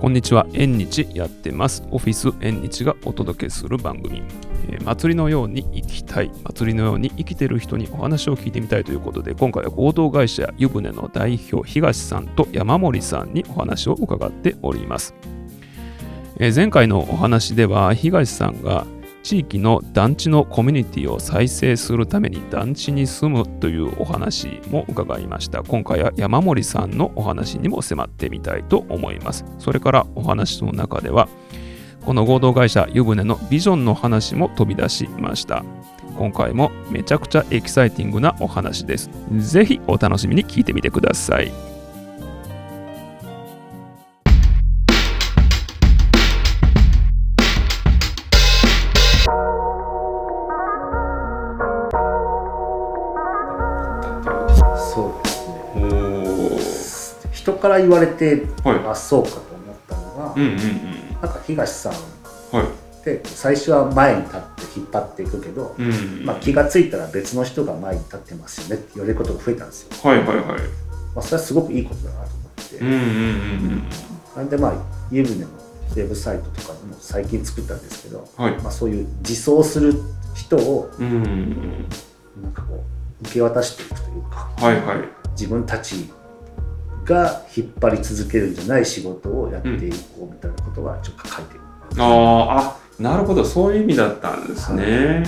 こんにちは、縁日やってます。オフィス縁日がお届けする番組。えー祭りのように生きたい、祭りのように生きてる人にお話を聞いてみたいということで、今回は合同会社湯船の代表、東さんと山森さんにお話を伺っております。えー前回のお話では、東さんが地域の団地のコミュニティを再生するために団地に住むというお話も伺いました。今回は山森さんのお話にも迫ってみたいと思います。それからお話の中では、この合同会社湯船のビジョンの話も飛び出しました。今回もめちゃくちゃエキサイティングなお話です。ぜひお楽しみに聞いてみてください。人から言われて、はいあそうかと思ったのが、うんうんなんか東さんっ。て最初は前に立って引っ張っていくけど、うんまあ、気がついたら別の人が前に立ってますよねって言われることが増えたんですよ、はいはいはい。まあ、それはすごくいいことだなと思って、うんうんうんなんでまあ湯船のウェブサイトとかも最近作ったんですけど、うん。はい。まあ、そういう自走する人をうん。なんかこう受け渡していくというかはいはい。自分たちが引っ張り続けるんじゃない仕事をやっていこうみたいなことはちょっと書いてる、あーあ、なるほど、そういう意味だったんですね。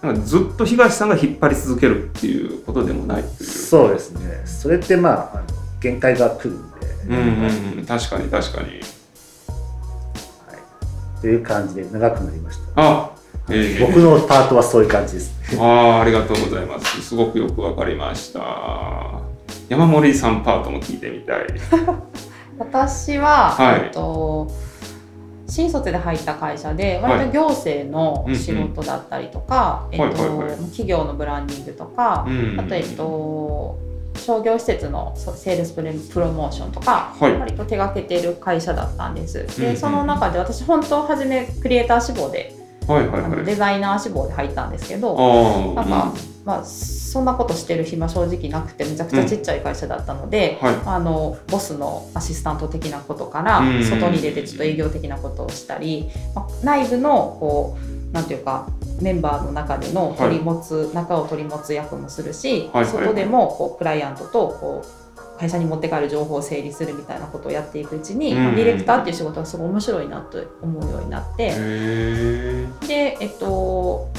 なんかずっと東さんが引っ張り続けるっていうことでもない。そうですねそれってまああの限界が来るんで、うんうんうん、確かに確かに。はい、という感じで長くなりましたあ、えー僕のパートはそういう感じですねあーありがとうございます。すごくよくわかりました。山森さんパートも聞いてみたい。私は、はい。えっと新卒で入った会社ではい。割と行政の仕事だったりとか、うんうんえっと企業のブランディングとか、うんあとえっと商業施設のセールスプレプロモーションとか、はい。割と手掛けている会社だったんです。うんうんでその中で私本当初めクリエイター志望で、はいはいはい。あのデザイナー志望で入ったんですけど、あなんか、まあそんなことしてる暇正直なくてめちゃくちゃちっちゃい会社だったので、はい。あのボスのアシスタント的なことからうん。外に出てちょっと営業的なことをしたり、まあ内部のこうなんていうかメンバーの中での取り持つ、中を取り持つ役もするし、はいはい外でもこうクライアントとこう会社に持って帰る情報を整理するみたいなことをやっていくうちに、うん。まあディレクターっていう仕事がすごい面白いなと思うようになって。でえっと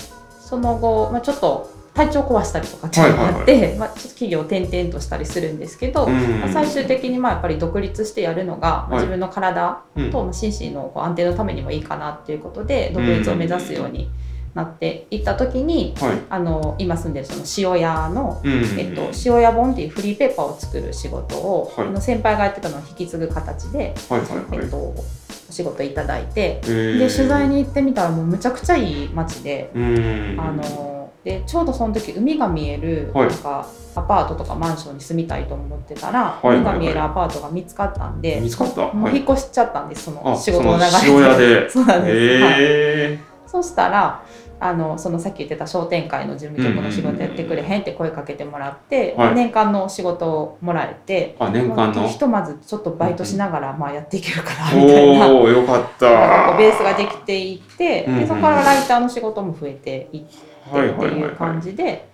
その後、まあ、ちょっと体調壊したりとかってあって、まあ、ちょっと企業転々としたりするんですけど、うんまあ最終的にまあやっぱり独立してやるのが、まあはい自分の体うんとまあ心身のこう安定のためにもいいかなっていうことで独立を目指すようになっていった時に、はい。あの今住んでるその塩屋の、うんえっと、塩屋本っていうフリーペーパーを作る仕事を、はいあの先輩がやってたのを引き継ぐ形で、はいはいはい。えっと、お仕事いただいて。でで取材に行ってみたらもうむちゃくちゃいい街で、うん。あのでちょうどその時海が見えるはい。なんかアパートとかマンションに住みたいと思ってたら、いはいはい。海が見えるアパートが見つかったんで見つかった？もうはい引っ越しちゃったんですそのあ仕事の流れで。そ うなんです、はい、へえ。そしたらあのそのさっき言ってた商店会の事務局の仕事やってくれへんって声かけてもらって、はい。年間の仕事をもらえて、あ、年間の？ひ。とまずちょっとバイトしながらまあやっていけるかなみたいな。おお、よかった。ベースができていって、でそこからライターの仕事も増えていってはいっていう感じで、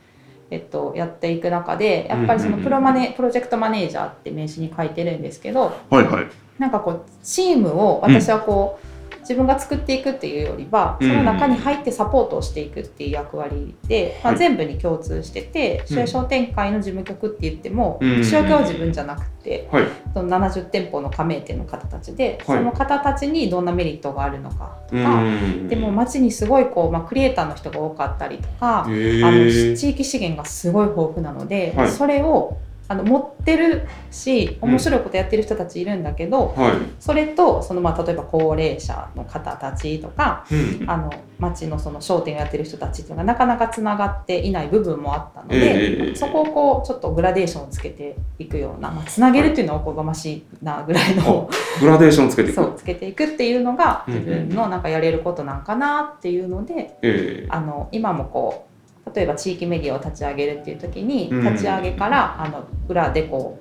えっと、やっていく中でやっぱりそのプロマネ、プロジェクトマネージャーって名刺に書いてるんですけどはいはい。なんかこうチームを私はこう、自分が作っていくっていうよりはその中に入ってサポートをしていくっていう役割で、まあ、はい全部に共通しててうん商店会の事務局って言ってもうん主役は自分じゃなくて。はい。その70店舗の加盟店の方たちで、はいその方たちにどんなメリットがあるのかとうか、ん。でも街にすごいこう、まあ、クリエイターの人が多かったりとか、へあのえ。地域資源がすごい豊富なので、はいそれをあの持ってるし面白いことやってる人たちいるんだけど、はい。それとその、まあ、例えば高齢者の方たちとかうん。あの町のその商店をやってる人たちっていうのがなかなかつながっていない部分もあったので、ええそこをこうちょっとグラデーションをつけていくような、まあ、つなげるっていうのはおこがましいなぐらいの、グラデーションつけていく。そうつけていくっていうのがうんうん自分のなんかやれることなんかなっていうので、ええ。あの今もこう例えば地域メディアを立ち上げるっていう時にうん。立ち上げからあの裏でこ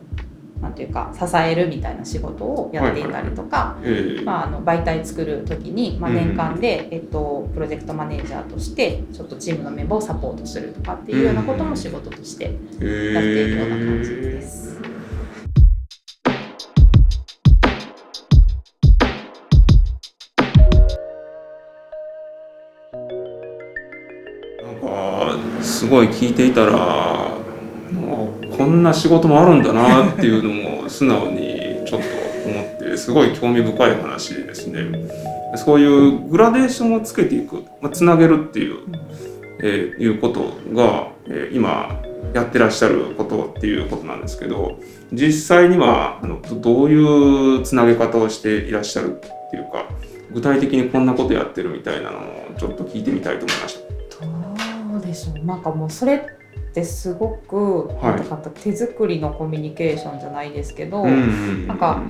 うなんていうか支えるみたいな仕事をやっていたりとか、ええ。まあ、あの媒体作る時に、まあ、うん。年間で、えっと、プロジェクトマネージャーとしてちょっとチームのメンバーをサポートするとかっていうようなことも仕事としてやっていくような感じです。ごい聞いていたらもうこんな仕事もあるんだなっていうのも素直にちょっと思ってすごい興味深い話ですね。そういうグラデーションをつけていく、まあ、つなげるっていう、えーいうことが、えー今やってらっしゃることっていうことなんですけど実際にはあのどどういうつなげ方をしていらっしゃるっていうか具体的にこんなことやってるみたいなのをちょっと聞いてみたいと思いました。でしょうなんかもうそれってすごく、はい。なんか手作りのコミュニケーションじゃないですけど、うんなんか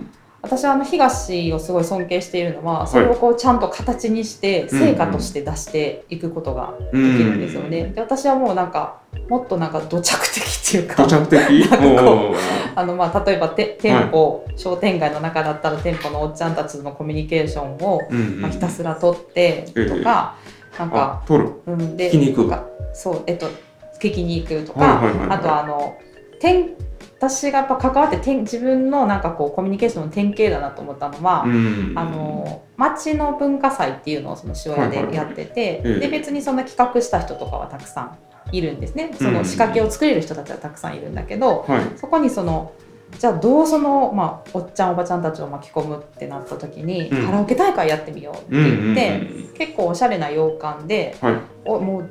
私はあの東をすごい尊敬しているのはそれをこうちゃんと形にしてうん成果として出していくことができるんですよね。で私はもうなんかもっとなんか土着的っていうか土着的？なんかこうおー。あのまあ例えばて店舗、商店街の中だったら店舗のおっちゃんたちのコミュニケーションを、うんうん。まあ、ひたすら取ってとか、なんかあ取る。うん、で聞きに行く。そうえっと聞きに行くとか、はいはいはいはい。あとあの点私がやっぱ関わって点自分のなんかこうコミュニケーションの典型だなと思ったのは、うん。あの町の文化祭っていうのをその塩屋でやってて、ええ。で別にそんな企画した人とかはたくさんいるんですね。その仕掛けを作れる人たちはたくさんいるんだけど、はい。そこにそのじゃあどうその、まあ、おっちゃんおばちゃんたちを巻き込むってなった時に、うん。カラオケ大会やってみようってうんうん言って、うん。結構おしゃれな洋館ではい。おもう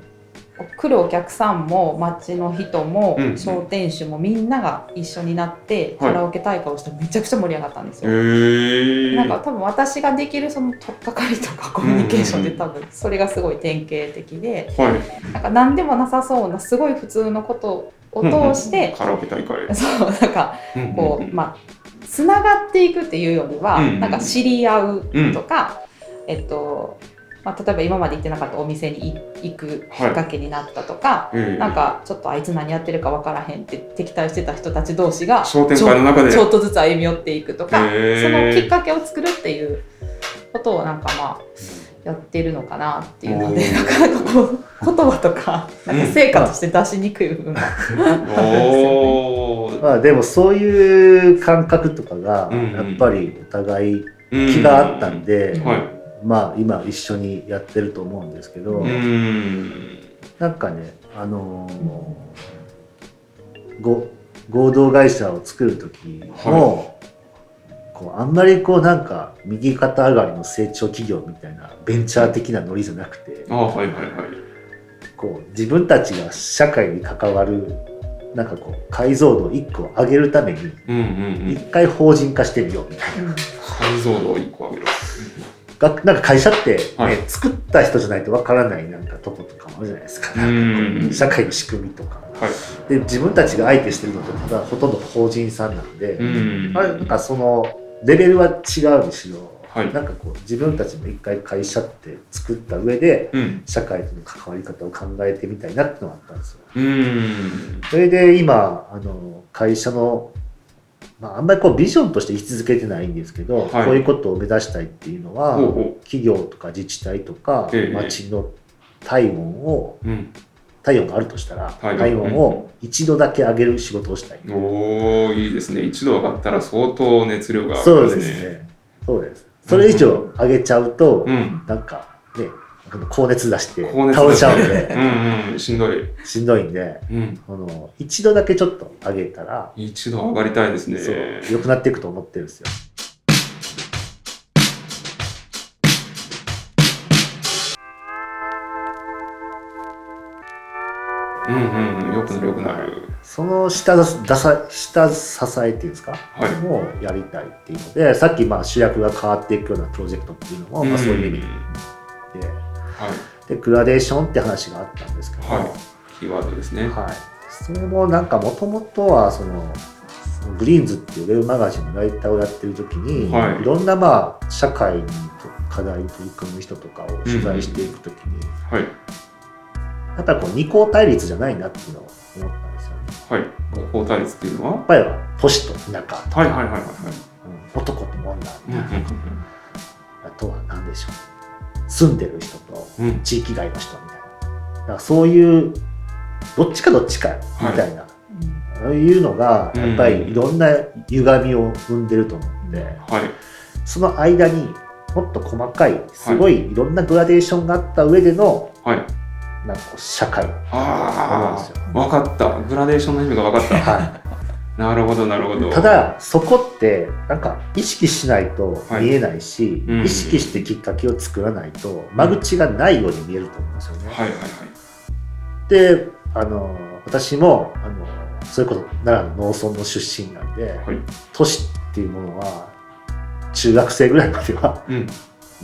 来るお客さんも町の人も、うん商店主もみんなが一緒になって、はい。カラオケ大会をしてめちゃくちゃ盛り上がったんですへよ。ー。なんか多分私ができるその取っかかりとかコミュニケーションで多分それがすごい典型的ではい。なんか何でもなさそうなすごい普通のことを通して、カラオケ大会。そうなんかこうまあつながっていくっていうよりは、うんなんか知り合うとか、えっとまあ、例えば今まで行ってなかったお店に行くきっかけになったとか、ええなんかちょっとあいつ何やってるか分からへんって敵対してた人たち同士が商店会の中で。ちょっとずつ歩み寄っていくとか、そのきっかけを作るっていうことをなんかまあやってるのかなっていうのでなかなかこう言葉とかなんか成果として出しにくい部分が。まあでもそういう感覚とかがうんうん。やっぱりお互いうん気があったんで、はいまあ今一緒にやってると思うんですけど、うん。なんかねあのーご合同会社を作る時も、こうあんまりこうなんか右肩上がりの成長企業みたいなベンチャー的なノリじゃなくてあはいはいはい。こう自分たちが社会に関わるなんかこう解像度を1個上げるためにうんうんうん。一回法人化してみようみたいな。うん解像度を1個上げるがなんか会社って、ねはい。作った人じゃないとわからないなんかとことかもあるじゃないですか。社会の仕組みとか。はい。で自分たちが相手してるのってただほとんど法人さんなんで、うん。あれなんかそのレベルは違うにしろ、はい。なんかこう自分たちも一回会社って作った上でうん。社会との関わり方を考えてみたいなってのがあったんですよ。うん。それで今あの会社のまあ、あんまりこうビジョンとして言い続けてないんですけど、はい。こういうことを目指したいっていうのは、ほうほ企業とか自治体とかええ町の体温をううん。体温があるとしたら体温。を一度だけ上げる仕事をしたい、おおいいですね。一度上がったら相当熱量が上そうですね。そうです。それ以上上げちゃうと、うん。なんかね高熱出して倒れちゃうんうでんうん。しんどい。しんどいんでうん。あの一度だけちょっと上げたら、一度上がりたいですね。そう良くなっていくと思ってるんですよ。うんうんうん。よくなるよくなる。その下ださ下支えっていうんですか、はい。もやりたいっていうのでさっきまあ主役が変わっていくようなプロジェクトっていうのも、まあ、そういう意味でグラデーションって話があったんですけど、はい。キーワードですね。はい。それもなんかもともとはそのグリーンズっていうウェブマガジンのライターをやってる時に、はい。い、ろんなまあ社会に課題に取り組む人とかを取材していく時に、はい。やっぱりこう二項対立じゃないなっていうのを思ったんですよね。はい。こうこう対立っていうのは？やっぱりは都市と田舎とか、はいはいはいはいはい。うん。男と女みたいな、うんうん。あとは何でしょう住んでる人とうんうん。地域外の人みたいなだからそういうどっちかどっちかみたいな、そういうのがやっぱりいろんな歪みを生んでると思って、はい。その間にもっと細かいすごいいろんなグラデーションがあった上でのはい。なんかこう社会なんあ、わかった。グラデーションの意味がわかった。はなるほど、なるほど。い、ただそこってなんか意識しないと見えないし、うん意識してきっかけを作らないと間口がないように見えると思うんですよね。はいはいはい。であの私もあのそれこそ奈良の農村の出身なんで、はい都市っていうものは中学生ぐらいまではうん。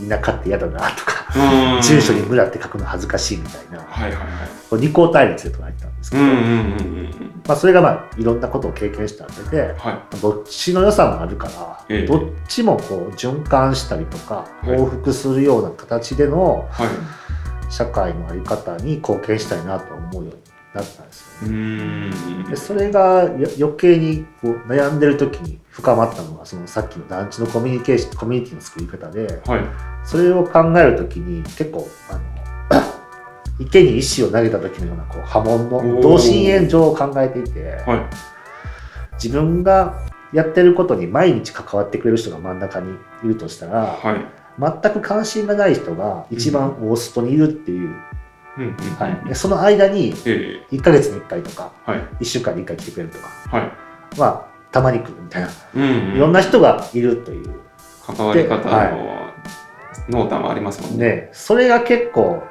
田舎って嫌だなとか、うん住所に村って書くの恥ずかしいみたいな、はいはいはい。こう二項対立で捉えてたんですけど、うんうん。まあ、それがまあいろんなことを経験した上ではどっちの良さもあるから、ええどっちもこう循環したりとかはい往復するような形でのい。はい。社会の在り方に貢献したいなと思うようになったんですようね。でそれがよ余計にこう悩んでる時に深まったのがそのさっきの団地のコミュニケーションコミュニティの作り方ではい。それを考える時に結構あの 池に石を投げた時のようなこう波紋の同心円状を考えていてはい。自分がやってることに毎日関わってくれる人が真ん中にいるとしたらはい。全く関心がない人が一番大外にいるっていう、うんうん。はい、でその間にえ1ヶ月に1回とかえはい。1週間に1回来てくれるとかはい。まあたまに来るみたいなうんうん。いろんな人がいるという関わり方ではの濃淡もありますもんね。ねそれが結構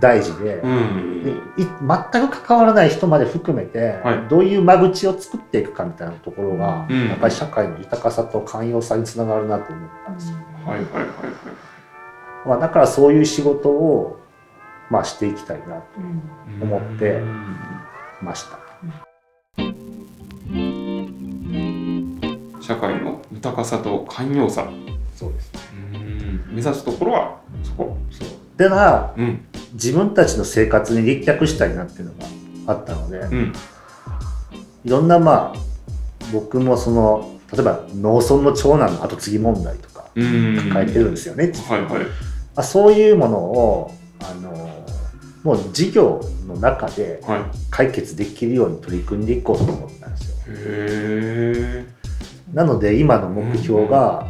大事で,う、んでい全く関わらない人まで含めて、はいどういう間口を作っていくかみたいなところが、うんやっぱり社会の豊かさと寛容さにつながるなと思ったんですよ。はいはいはいはい。まあ、だからそういう仕事を、まあ、していきたいなとうん思ってうんました。社会の豊かさと寛容さ。そうですうん目指すところはそこ。そうでなうん自分たちの生活に立脚したいなっていうのがあったので、うんいろんなまあ僕もその例えば農村の長男の後継ぎ問題とかうん。抱えてるんですよね、はいはい。まあ、そういうものをあのもう事業の中ではい。解決できるように取り組んでいこうと思ったんですよ。へえ。なので今の目標が、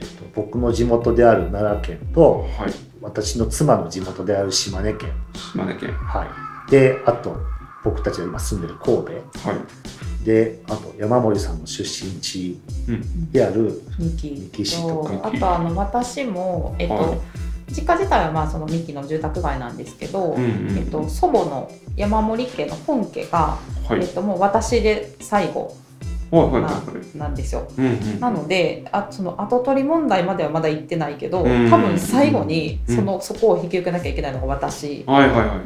えっと、僕の地元である奈良県とはい。私の妻の地元である島根県、島根県。はい、であと僕たちが今住んでる神戸はい。であと山森さんの出身地うん。であるミキミキシとかあとあの私も、えっとはい実家自体はまあそのミキの住宅街なんですけど、うんうんえっと、祖母の山森家の本家が、はい。えっと、もう私で最後な,、んですよ。なのであその後取り問題まではまだ行ってないけど、うん多分最後にうん。その、そこを引き受けなきゃいけないのが私。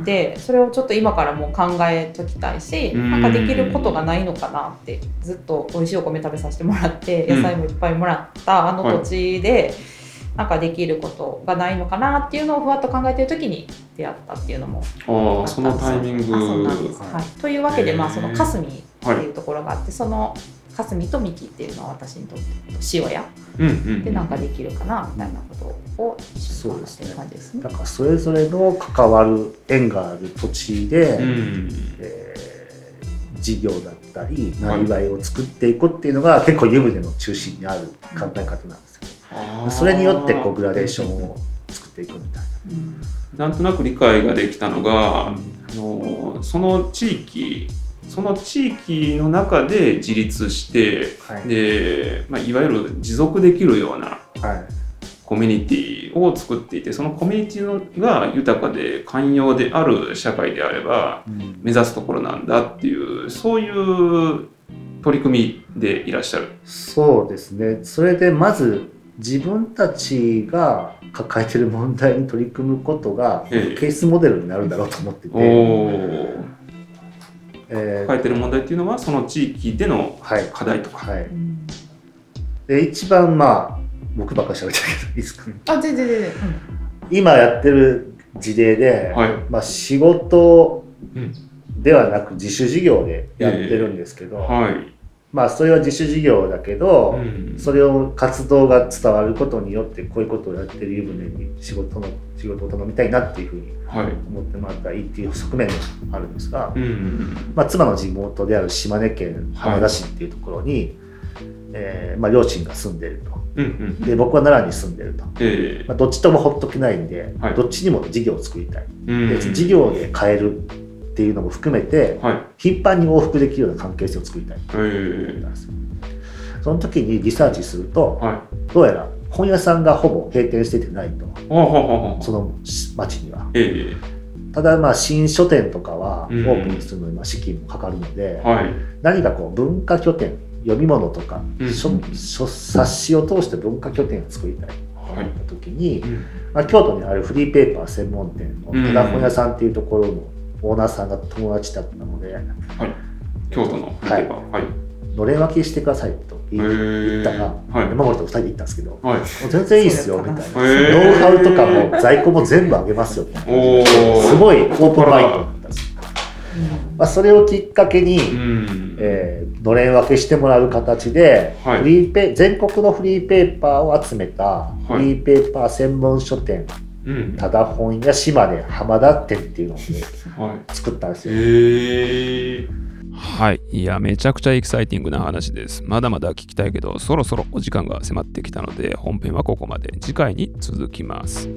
でそれをちょっと今からもう考えときたいし、うん。なんかできることがないのかなってずっと美味しいお米食べさせてもらってうん。野菜もいっぱいもらったあの土地で、なんかできることがないのかなっていうのをふわっと考えてる時に出会ったっていうのもああ、そのタイミング。あそうなんです、はい。はい、というわけで、まあ、その霞っていうところがあって、その霞とミキっていうのは私にとって塩屋うんうん。でなんかできるかなみたいなことを一緒に考えてる感じですねだ。からそれぞれの関わる縁がある土地で、うん。えー事業だったりなりわいを作っていくっていうのが結構湯船の中心にある考え方なんですよ、あーそれによってこうグラデーションを作っていくみたいうんなんとなく理解ができたのが、な、あのその地域その地域の中で自立してはい。で、まあ、いわゆる持続できるようなはい。コミュニティを作っていてそのコミュニティのが豊かで寛容である社会であればうん。目指すところなんだっていうそういう取り組みでいらっしゃる。そうですね。それでまず自分たちが抱えてる問題に取り組むことがええ。ケースモデルになるだろうと思ってて、抱えてる問題っていうのはその地域でのはい。課題とか。はい、うん。で一番まあ僕ばっかり喋ってるけどいいですか。ねあ全然全然、今やってる事例で、はい。まあ、仕事うん。ではなく自主事業でやってるんですけど、はい。まあそれは自主事業だけど、うん。それを活動が伝わることによってこういうことをやってる湯船に仕事の仕事を頼みたいなっていうふうにはい。思ってもらったらいいっていう側面もあるんですが、うん。まあ、妻の地元である島根県浜田市っていうところに、えーまあ、両親が住んでると。で僕は奈良に住んでると、ええ。まあ、どっちともほっとけないんで、はい。どっちにも事業を作りたい。うん。で事業で変えるっていうのも含めてはい。頻繁に往復できるような関係性を作りたい。ええなんですよその時にリサーチするとはい。どうやら本屋さんがほぼ閉店しててないと。その町には。えただまあ新書店とかはオうん。ープンするのにまあ資金もかかるので、えはい。何かこう文化拠点読み物とか、うん。書書冊子を通して文化拠点を作りたい。とい。った時に、うん。まあ、京都にあるフリーペーパー専門店のうんただ本屋さんっていうところのオーナーさんが友達だったので、はい。京都のフリーペーパー。はい。のれん分けしてくださいと言ったら、はい山森と2人で行ったんですけど、はい。もう全然いいっすよみたいな。ノウハウとかも在庫も全部あげますよみたいなおーすごいオープンマインドだったんですよ。まあ、それをきっかけに、うん。えーのれん分けしてもらう形で、はいフリーペ全国のフリーペーパーを集めたフリーペーパー専門書店、うん。ただ本屋島根浜田店っていうのを、ね、はい。作ったんですよ。はい。いや、めちゃくちゃエキサイティングな話です。まだまだ聞きたいけど、そろそろお時間が迫ってきたので、本編はここまで。次回に続きます。